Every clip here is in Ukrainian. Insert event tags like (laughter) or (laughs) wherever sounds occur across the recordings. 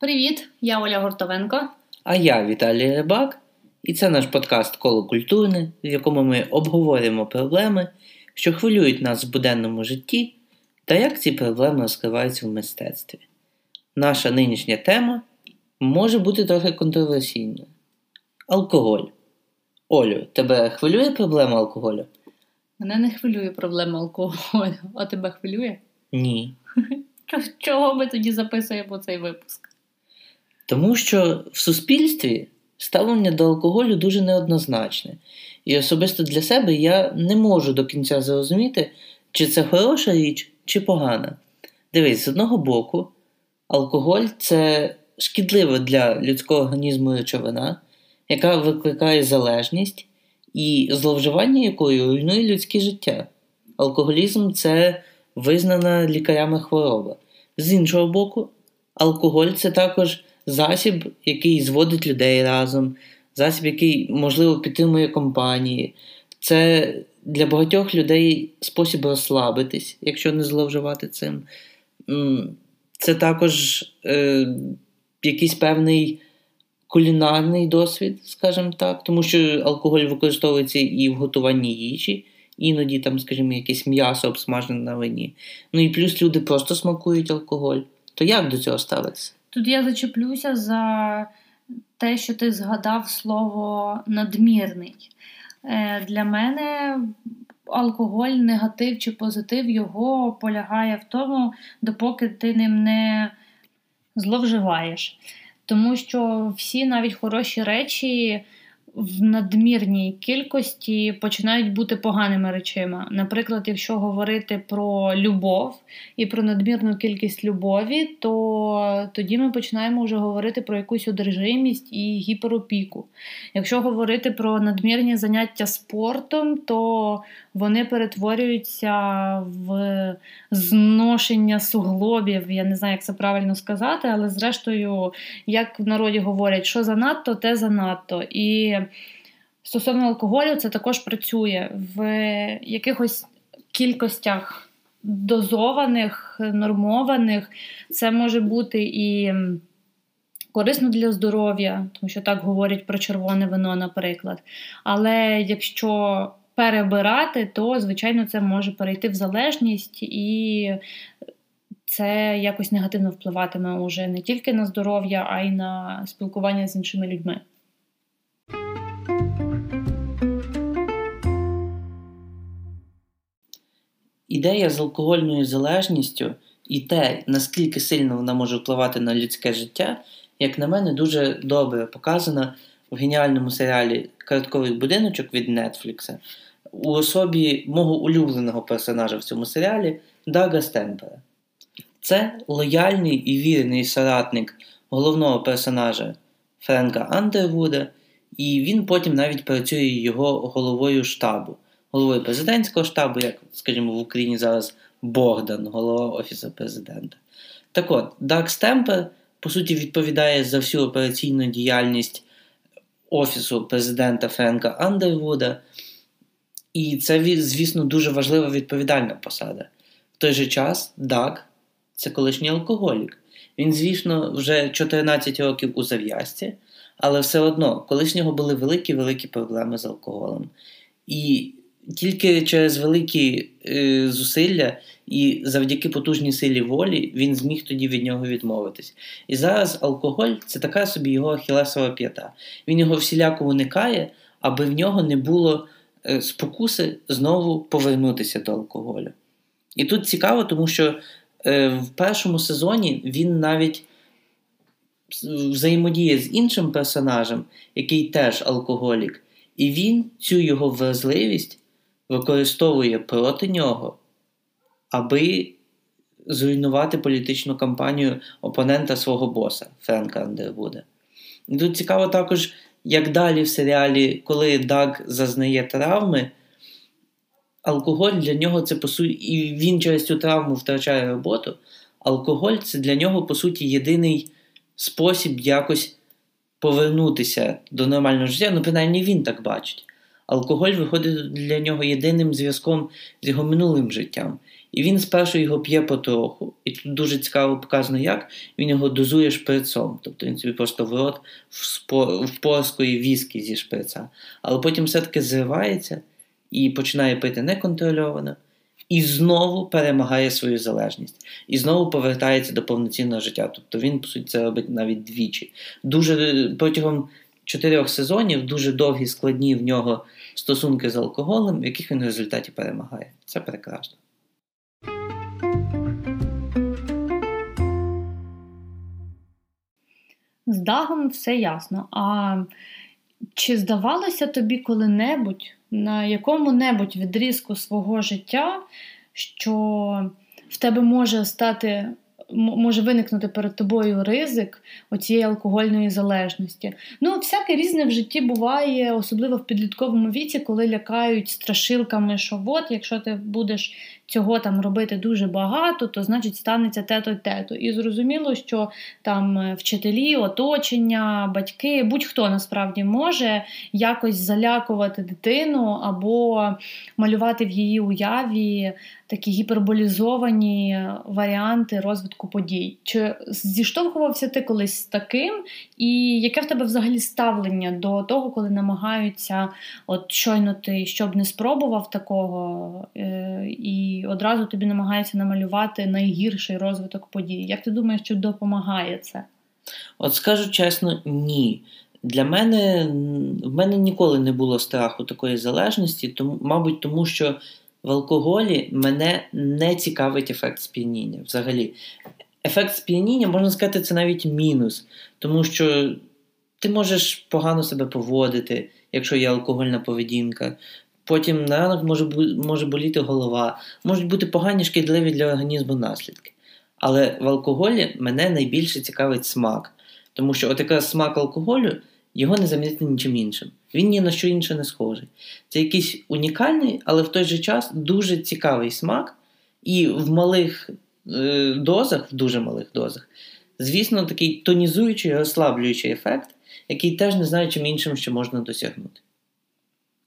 Привіт, я Оля Гуртовенко. А я Віталій Рибак, і це наш подкаст Коло культурне, в якому ми обговорюємо проблеми, що хвилюють нас в буденному житті, та як ці проблеми розкриваються в мистецтві. Наша нинішня тема може бути трохи контроверсійною. Алкоголь. Олю, тебе хвилює проблема алкоголю? Мене не хвилює проблема алкоголю, (laughs) а тебе хвилює? Ні. (laughs) Чого ми тоді записуємо цей випуск? Тому що в суспільстві ставлення до алкоголю дуже неоднозначне. І особисто для себе я не можу до кінця зрозуміти, чи це хороша річ, чи погана. Дивись, з одного боку, алкоголь це шкідлива для людського організму речовина, яка викликає залежність і зловживання якою руйнує людське життя. Алкоголізм це визнана лікарями хвороба. З іншого боку, алкоголь це також засіб, який зводить людей разом, засіб, який, можливо, підтримує компанії. Це для багатьох людей спосіб розслабитись, якщо не зловживати цим. Це також е, якийсь певний кулінарний досвід, скажімо так, тому що алкоголь використовується і в готуванні їжі, іноді там, скажімо, якесь м'ясо обсмажене на вині. Ну і плюс люди просто смакують алкоголь. То як до цього ставитися? Тут я зачеплюся за те, що ти згадав слово надмірний. Е, для мене алкоголь, негатив чи позитив його полягає в тому, допоки ти ним не зловживаєш. Тому що всі навіть хороші речі в надмірній кількості починають бути поганими речима. Наприклад, якщо говорити про любов і про надмірну кількість любові, то тоді ми починаємо вже говорити про якусь одержимість і гіперопіку. Якщо говорити про надмірні заняття спортом, то вони перетворюються в зношення суглобів. Я не знаю, як це правильно сказати, але зрештою, як в народі говорять, що занадто, те занадто. І стосовно алкоголю, це також працює в якихось кількостях дозованих, нормованих. Це може бути і корисно для здоров'я, тому що так говорять про червоне вино, наприклад. Але якщо перебирати, то, звичайно, це може перейти в залежність і. Це якось негативно впливатиме уже не тільки на здоров'я, а й на спілкування з іншими людьми. Ідея з алкогольною залежністю і те, наскільки сильно вона може впливати на людське життя, як на мене, дуже добре показана в геніальному серіалі Картковий будиночок від Нетфлікса у особі мого улюбленого персонажа в цьому серіалі Дага Стемпера. Це лояльний і вірний соратник головного персонажа Френка Андервуда, і він потім навіть працює його головою штабу, головою президентського штабу, як, скажімо, в Україні зараз Богдан, голова Офісу президента. Так от, Даг Стемпер, по суті, відповідає за всю операційну діяльність Офісу президента Френка Андервуда. І це, звісно, дуже важлива відповідальна посада. В той же час Даг це колишній алкоголік. Він, звісно, вже 14 років у зав'язці, але все одно, колись в нього були великі-великі проблеми з алкоголем. І тільки через великі е, зусилля і завдяки потужній силі волі він зміг тоді від нього відмовитись. І зараз алкоголь це така собі його ахілесова п'ята. Він його всіляко уникає, аби в нього не було е, спокуси знову повернутися до алкоголю. І тут цікаво, тому що е, в першому сезоні він навіть взаємодіє з іншим персонажем, який теж алкоголік, і він цю його вразливість використовує проти нього, аби зруйнувати політичну кампанію опонента свого боса Френка Андервуда. І тут цікаво також, як далі в серіалі, коли Даг зазнає травми, алкоголь для нього це по суті, і він через цю травму втрачає роботу. Алкоголь це для нього, по суті, єдиний спосіб якось повернутися до нормального життя. Ну, принаймні він так бачить. Алкоголь виходить для нього єдиним зв'язком з його минулим життям. І він спершу його п'є потроху. І тут дуже цікаво показано, як він його дозує шприцом. Тобто він собі просто в рот впорскує віскі зі шприца. Але потім все-таки зривається і починає пити неконтрольовано. І знову перемагає свою залежність, і знову повертається до повноцінного життя. Тобто він, по суті, це робить навіть двічі. Дуже протягом чотирьох сезонів дуже довгі, складні в нього стосунки з алкоголем, в яких він в результаті перемагає. Це прекрасно. З Дагом все ясно. А чи здавалося тобі коли-небудь на якому-небудь відрізку свого життя, що в тебе може стати може виникнути перед тобою ризик оцієї алкогольної залежності. Ну, всяке різне в житті буває, особливо в підлітковому віці, коли лякають страшилками, що от, якщо ти будеш цього там робити дуже багато, то значить станеться тето тето. І зрозуміло, що там е, вчителі, оточення, батьки, будь-хто насправді може якось залякувати дитину або малювати в її уяві такі гіперболізовані варіанти розвитку подій. Чи зіштовхувався ти колись з таким? І яке в тебе взагалі ставлення до того, коли намагаються, от щойно ти щоб не спробував такого, е, одразу тобі намагаються намалювати найгірший розвиток подій? Як ти думаєш, чи допомагає це? От скажу чесно, ні. Для мене в мене ніколи не було страху такої залежності, тому, мабуть, тому що в алкоголі мене не цікавить ефект сп'яніння. Взагалі, ефект сп'яніння, можна сказати, це навіть мінус, тому що ти можеш погано себе поводити, якщо є алкогольна поведінка. Потім на ранок може може боліти голова, можуть бути погані шкідливі для організму наслідки. Але в алкоголі мене найбільше цікавить смак, тому що от смак алкоголю його не замінити нічим іншим. Він ні на що інше не схожий. Це якийсь унікальний, але в той же час дуже цікавий смак, і в малих е, дозах, в дуже малих дозах, звісно, такий тонізуючий, і розслаблюючий ефект, який теж не знаю, чим іншим ще можна досягнути.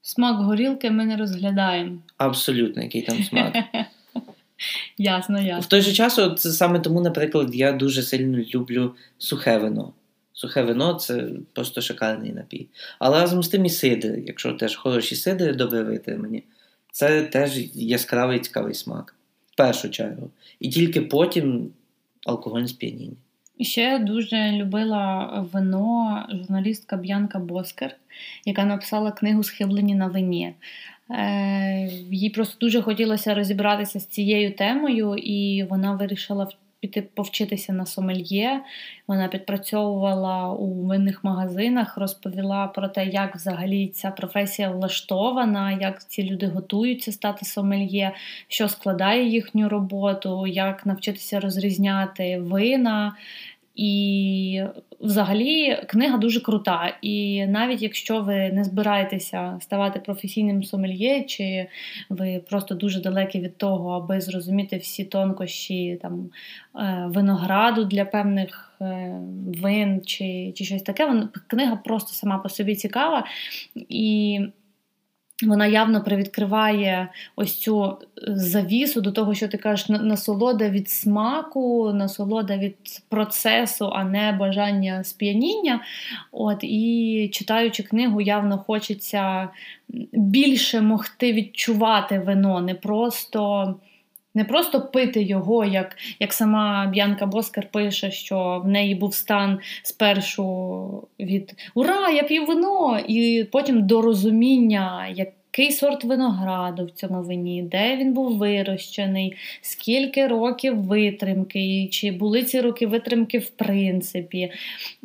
Смак горілки ми не розглядаємо. Абсолютно, який там смак. (laughs) Ясно, ясно. В той же час, от саме тому, наприклад, я дуже сильно люблю сухе вино. Сухе вино це просто шикарний напій. Але разом з тим і сидри, якщо теж хороші сидри, добре витримані, це теж яскравий цікавий смак. В першу чергу. І тільки потім алкогольне сп'яніння. Ще дуже любила вино журналістка Б'янка Боскер, яка написала книгу Схиблені на вині. Е, їй просто дуже хотілося розібратися з цією темою, і вона вирішила піти повчитися на сомельє. Вона підпрацьовувала у винних магазинах, розповіла про те, як взагалі ця професія влаштована, як ці люди готуються стати сомельє, що складає їхню роботу, як навчитися розрізняти вина. І взагалі книга дуже крута. І навіть якщо ви не збираєтеся ставати професійним сомельє, чи ви просто дуже далекі від того, аби зрозуміти всі тонкощі там, е, винограду для певних е, вин чи чи щось таке, книга просто сама по собі цікава. І вона явно привідкриває ось цю е, завісу до того, що ти кажеш, насолода від смаку, насолода від процесу, а не бажання сп'яніння. От, І читаючи книгу, явно хочеться більше могти відчувати вино, не просто. Не просто пити його, як як сама Б'янка Боскер пише, що в неї був стан спершу від Ура, я п'ю вино! І потім до розуміння, як який сорт винограду в цьому вині, де він був вирощений, скільки років витримки, чи були ці роки витримки в принципі.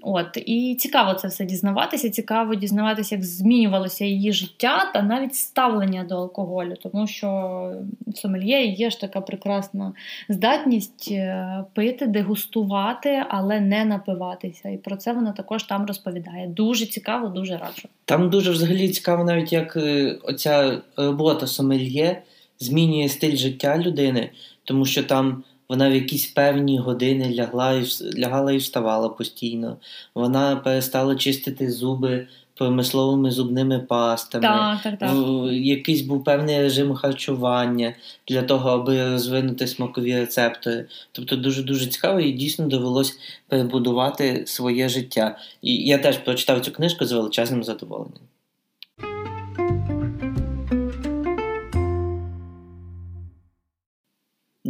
От. І цікаво це все дізнаватися, цікаво дізнаватися, як змінювалося її життя та навіть ставлення до алкоголю, тому що сомельє є ж така прекрасна здатність е, пити, дегустувати, але не напиватися. І про це вона також там розповідає. Дуже цікаво, дуже раджу. Там дуже взагалі цікаво, навіть як е, оця робота сомельє змінює стиль життя людини, тому що там вона в якісь певні години лягла і лягала і вставала постійно. Вона перестала чистити зуби промисловими зубними пастами. Так, так, так. Якийсь був певний режим харчування для того, аби розвинути смакові рецептори. Тобто дуже дуже цікаво і дійсно довелось перебудувати своє життя. І я теж прочитав цю книжку з величезним задоволенням.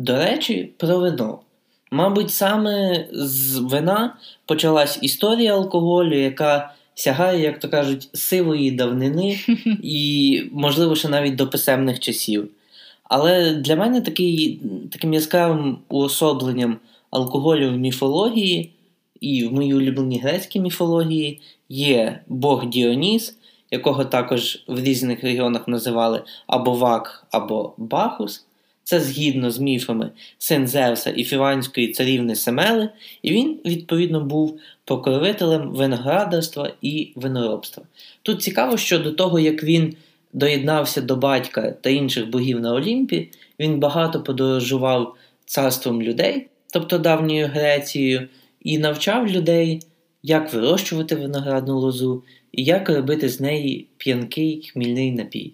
До речі, про вино. Мабуть, саме з вина почалась історія алкоголю, яка сягає, як то кажуть, сивої давнини (laughs) і, можливо, ще навіть до писемних часів. Але для мене такий, таким яскравим уособленням алкоголю в міфології і в моїй улюбленій грецькій міфології є Бог Діоніс, якого також в різних регіонах називали або Вак, або Бахус. Це згідно з міфами син Зевса і фіванської царівни Семели, і він, відповідно, був покровителем виноградарства і виноробства. Тут цікаво, що до того, як він доєднався до батька та інших богів на Олімпі, він багато подорожував царством людей, тобто давньою Грецією, і навчав людей, як вирощувати виноградну лозу і як робити з неї п'янкий хмільний напій.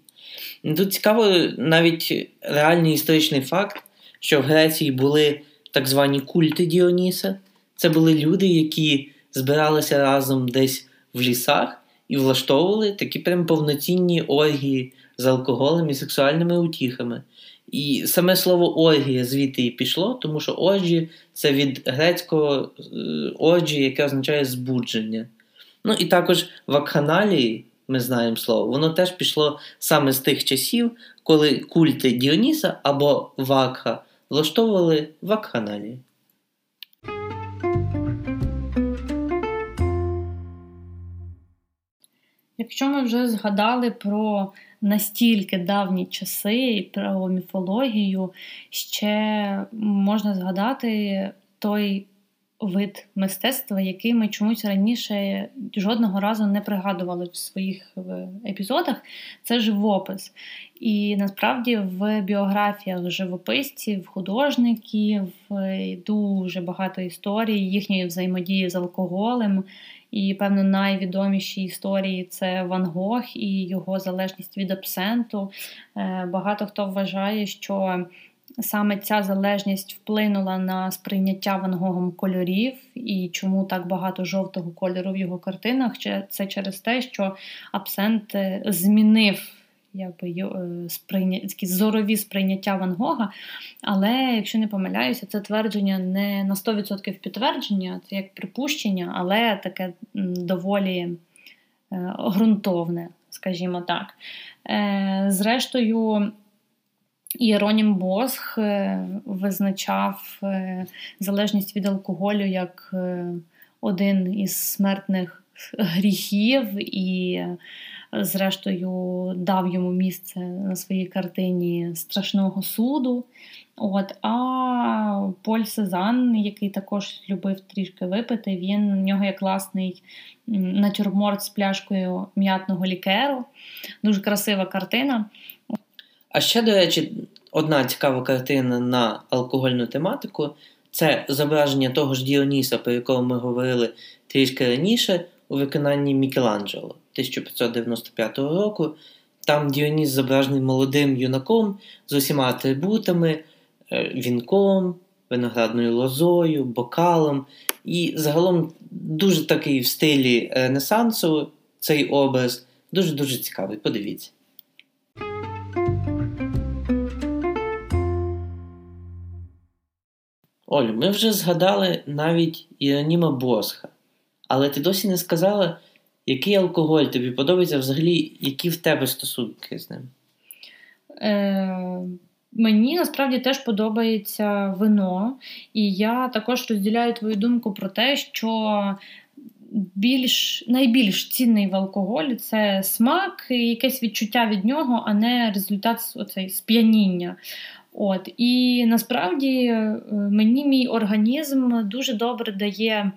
Тут цікаво навіть реальний історичний факт, що в Греції були так звані культи Діоніса. Це були люди, які збиралися разом десь в лісах і влаштовували такі прям повноцінні оргії з алкоголем і сексуальними утіхами. І саме слово оргія звідти і пішло, тому що орджі це від грецького е, орджі, яке означає збудження. Ну і також вакханалії ми знаємо слово, воно теж пішло саме з тих часів, коли культи Діоніса або Вакха влаштовували вакханалії. Якщо ми вже згадали про настільки давні часи і про міфологію, ще можна згадати той вид мистецтва, який ми чомусь раніше жодного разу не пригадували в своїх епізодах, це живопис. І насправді в біографіях живописців, художників дуже багато історій, їхньої взаємодії з алкоголем. І, певно, найвідоміші історії це Ван Гог і його залежність від абсенту. Е, багато хто вважає, що саме ця залежність вплинула на сприйняття Ван кольорів, і чому так багато жовтого кольору в його картинах? Це через те, що абсент е, змінив якби, е, сприйня... зорові сприйняття Ван Гога. Але, якщо не помиляюся, це твердження не на 100% підтвердження, це як припущення, але таке доволі ґрунтовне, е, скажімо так. Зрештою, Іеронім Босх е, визначав е, залежність від алкоголю як е, один із смертних гріхів і, зрештою, дав йому місце на своїй картині страшного суду. От, А Поль Сезан, який також любив трішки випити, він у нього є класний натюрморт з пляшкою м'ятного лікеру. Дуже красива картина. А ще, до речі, одна цікава картина на алкогольну тематику це зображення того ж Діоніса, про якого ми говорили трішки раніше, у виконанні Мікеланджело 1595 року. Там Діоніс зображений молодим юнаком з усіма атрибутами, е, вінком, виноградною лозою, бокалом. І загалом дуже такий в стилі Ренесансу цей образ. Дуже-дуже цікавий. Подивіться. Олю, ми вже згадали навіть Іроніма Босха, але ти досі не сказала, який алкоголь тобі подобається взагалі, які в тебе стосунки з ним? Е, Мені насправді теж подобається вино, і я також розділяю твою думку про те, що більш, найбільш цінний в алкоголі це смак і якесь відчуття від нього, а не результат оцей сп'яніння. От І насправді е, мені мій організм дуже добре дає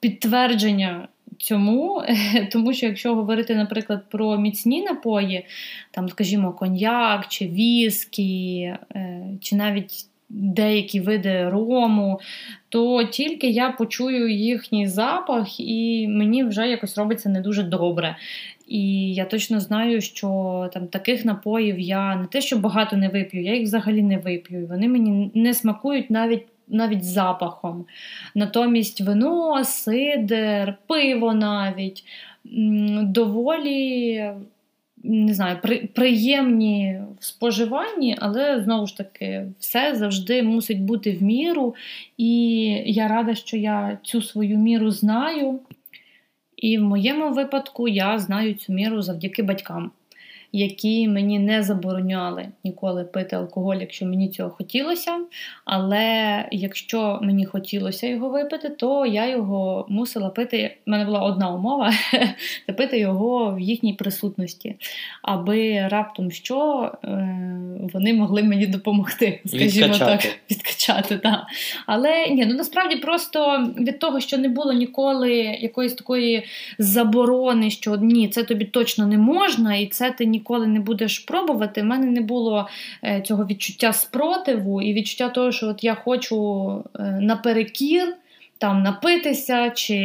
підтвердження цьому, (laughs) тому що якщо говорити, наприклад, про міцні напої, там, скажімо, коньяк чи віскі, е, чи навіть деякі види рому, то тільки я почую їхній запах, і мені вже якось робиться не дуже добре. І я точно знаю, що там таких напоїв я не те, що багато не вип'ю, я їх взагалі не вип'ю. Вони мені не смакують навіть навіть запахом. Натомість вино, сидер, пиво навіть доволі не знаю, при, приємні в споживанні, але знову ж таки, все завжди мусить бути в міру. І я рада, що я цю свою міру знаю. І в моєму випадку я знаю цю міру завдяки батькам які мені не забороняли ніколи пити алкоголь, якщо мені цього хотілося. Але якщо мені хотілося його випити, то я його мусила пити. У мене була одна умова (laughs) це пити його в їхній присутності, аби раптом що е, вони могли мені допомогти, (laughs) скажімо відкачати. так, відкачати. Так. Але ні, ну насправді просто від того, що не було ніколи якоїсь такої заборони, що ні, це тобі точно не можна, і це ти ніколи ніколи не будеш пробувати, в мене не було е, цього відчуття спротиву і відчуття того, що от я хочу е, наперекір. Там напитися, чи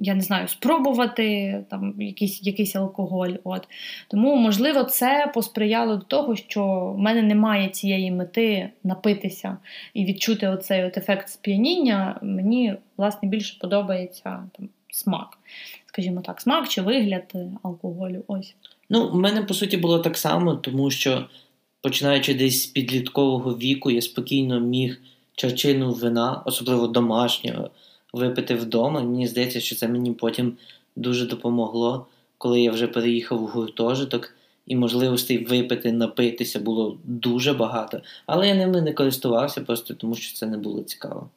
я не знаю, спробувати там якийсь якийсь алкоголь. От. Тому, можливо, це посприяло до того, що в мене немає цієї мети напитися і відчути оцей от ефект сп'яніння. Мені, власне, більше подобається там смак, скажімо так, смак чи вигляд алкоголю. Ось. Ну, в мене по суті було так само, тому що починаючи десь з підліткового віку, я спокійно міг чарчину вина, особливо домашнього, випити вдома. Мені здається, що це мені потім дуже допомогло, коли я вже переїхав у гуртожиток, і можливостей випити, напитися було дуже багато. Але я ними не користувався просто тому, що це не було цікаво.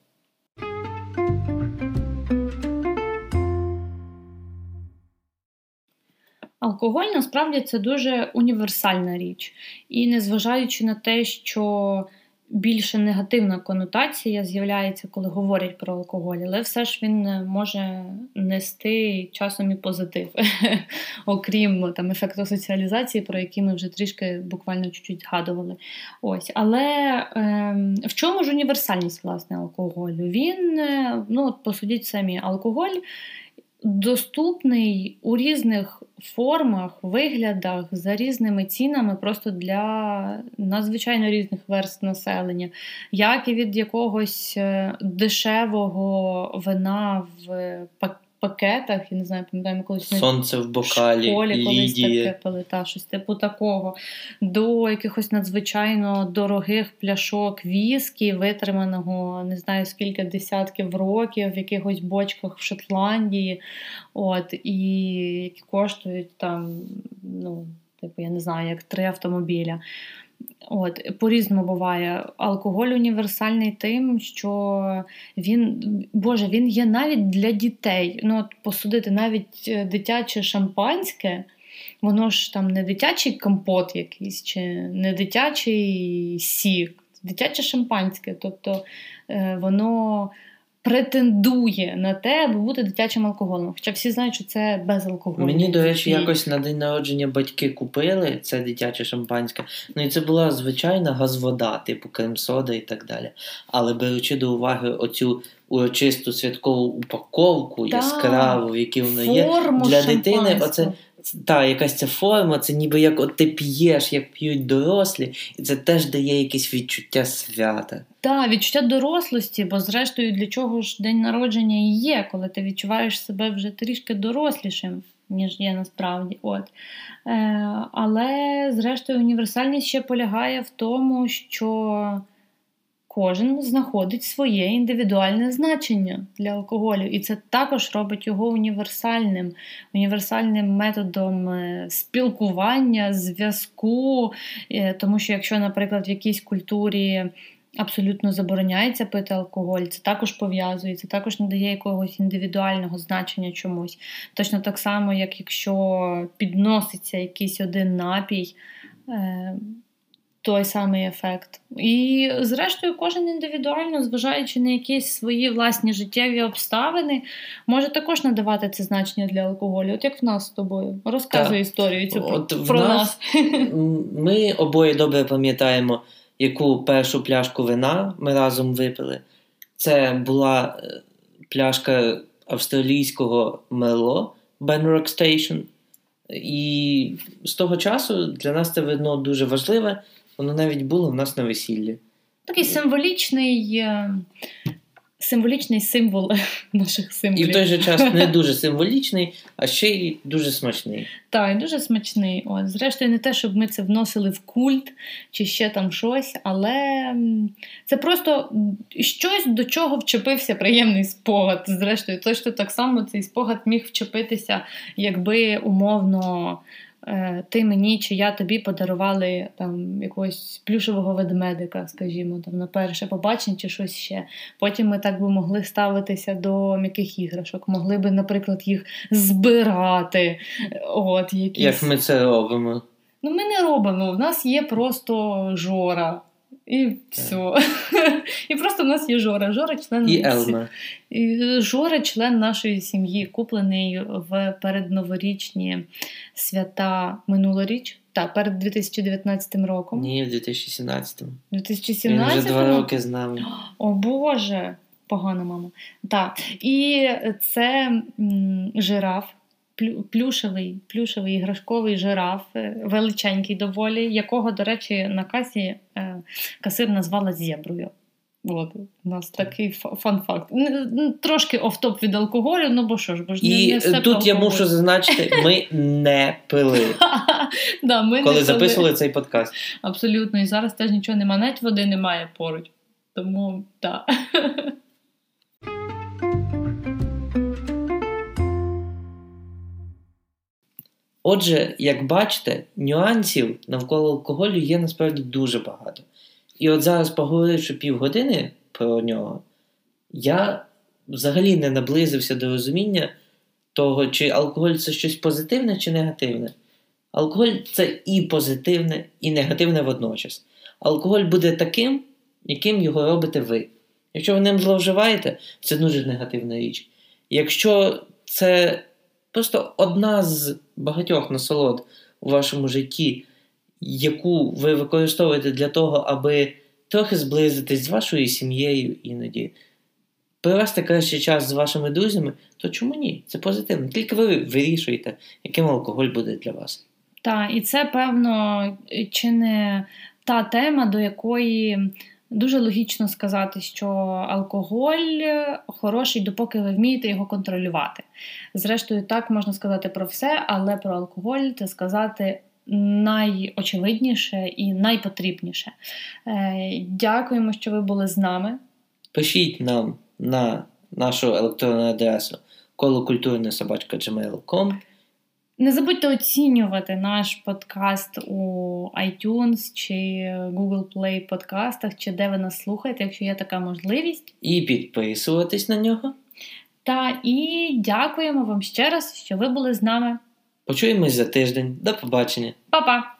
Алкоголь насправді це дуже універсальна річ. І незважаючи на те, що більше негативна конотація з'являється, коли говорять про алкоголь, але все ж він може нести часом і позитив, (laughs) окрім там ефекту соціалізації, про який ми вже трішки буквально чуть-чуть згадували. Ось, Але е, в чому ж універсальність власне алкоголю? Він, е, ну, посудіть самі, алкоголь доступний у різних формах, виглядах, за різними цінами, просто для надзвичайно різних верст населення, як і від якогось е, дешевого вина в пакетах, я не знаю, пам'ятаємо колись сонце в бокалі, в школі колись таке пили, та, щось типу такого, до якихось надзвичайно дорогих пляшок віскі, витриманого не знаю скільки десятків років в якихось бочках в Шотландії, от, і які коштують там, ну, типу, я не знаю, як три автомобіля. От, По-різному буває. Алкоголь універсальний тим, що він, Боже, він є навіть для дітей. Ну, от Посудити навіть е, дитяче шампанське, воно ж там не дитячий компот якийсь, чи не дитячий сік, дитяче шампанське. Тобто е, воно претендує на те, аби бути дитячим алкоголем. Хоча всі знають, що це без алкоголю. Мені, до речі, якось на день народження батьки купили це дитяче шампанське. Ну і це була звичайна газвода, типу крем-сода і так далі. Але беручи до уваги оцю урочисту святкову упаковку, яскраву, в якій воно є для дитини, оце та, якась ця форма, це ніби як от ти п'єш, як п'ють дорослі, і це теж дає якесь відчуття свята. Так, відчуття дорослості, бо зрештою для чого ж день народження і є, коли ти відчуваєш себе вже трішки дорослішим, ніж є насправді. От. Е, Але, зрештою, універсальність ще полягає в тому, що кожен знаходить своє індивідуальне значення для алкоголю, і це також робить його універсальним, універсальним методом е, спілкування, зв'язку. Е, тому що, якщо, наприклад, в якійсь культурі абсолютно забороняється пити алкоголь, це також пов'язується, також надає якогось індивідуального значення чомусь. Точно так само, як якщо підноситься якийсь один напій. Той самий ефект. І, зрештою, кожен індивідуально, зважаючи на якісь свої власні життєві обставини, може також надавати це значення для алкоголю. От як в нас з тобою. Розказуй історію цю От про нас. (laughs) Ми обоє добре пам'ятаємо яку першу пляшку вина ми разом випили. Це була е, пляшка австралійського мело Benrock Station. І з того часу для нас це вино дуже важливе. Воно навіть було в нас на весіллі. Такий символічний е, символічний символ (laughs) наших символів. І в той же час не дуже символічний, а ще й дуже смачний. Так, і дуже смачний. От, зрештою, не те, щоб ми це вносили в культ чи ще там щось, але це просто щось, до чого вчепився приємний спогад. Зрештою, точно так само цей спогад міг вчепитися, якби умовно. Е, ти мені чи я тобі подарували там якогось плюшевого ведмедика, скажімо, там на перше побачення чи щось ще. Потім ми так би могли ставитися до м'яких іграшок, могли би, наприклад, їх збирати. От, якісь... Як ми це робимо? Ну, ми не робимо. У нас є просто жора. І все. (laughs) І просто в нас є Жора. Жора член І Елма. Жора член нашої сім'ї, куплений в передноворічні свята минулоріч. Так, перед 2019 роком. Ні, в 2017. 2017 Він вже два роки з нами. О Боже, погана мама. Так. І це м, жираф плюшевий, плюшевий іграшковий жираф, е, величенький доволі, якого, до речі, на касі е, касир назвала зєброю. От, у нас такий фан-факт. Трошки офтоп від алкоголю, ну бо що ж, бо ж І не, все тут я мушу зазначити, ми не пили. (laughs) да, ми Коли не записували цей подкаст. Абсолютно, і зараз теж нічого немає, навіть води немає поруч. Тому так. (laughs) Отже, як бачите, нюансів навколо алкоголю є насправді дуже багато. І от зараз, поговоривши півгодини про нього, я взагалі не наблизився до розуміння того, чи алкоголь це щось позитивне чи негативне. Алкоголь це і позитивне, і негативне водночас. Алкоголь буде таким, яким його робите ви. Якщо ви ним зловживаєте, це дуже негативна річ. Якщо це просто одна з багатьох насолод у вашому житті, яку ви використовуєте для того, аби трохи зблизитись з вашою сім'єю іноді, провести кращий час з вашими друзями, то чому ні? Це позитивно. Тільки ви вирішуєте, яким алкоголь буде для вас. Так, і це, певно, чи не та тема, до якої Дуже логічно сказати, що алкоголь хороший, допоки ви вмієте його контролювати. Зрештою, так можна сказати про все, але про алкоголь це сказати найочевидніше і найпотрібніше. Е, дякуємо, що ви були з нами. Пишіть нам на нашу електронну адресу колокультурнесобачка.gmail.com не забудьте оцінювати наш подкаст у iTunes чи Google Play подкастах, чи де ви нас слухаєте, якщо є така можливість. І підписуватись на нього. Та і дякуємо вам ще раз, що ви були з нами. Почуємось за тиждень. До побачення. Па-па!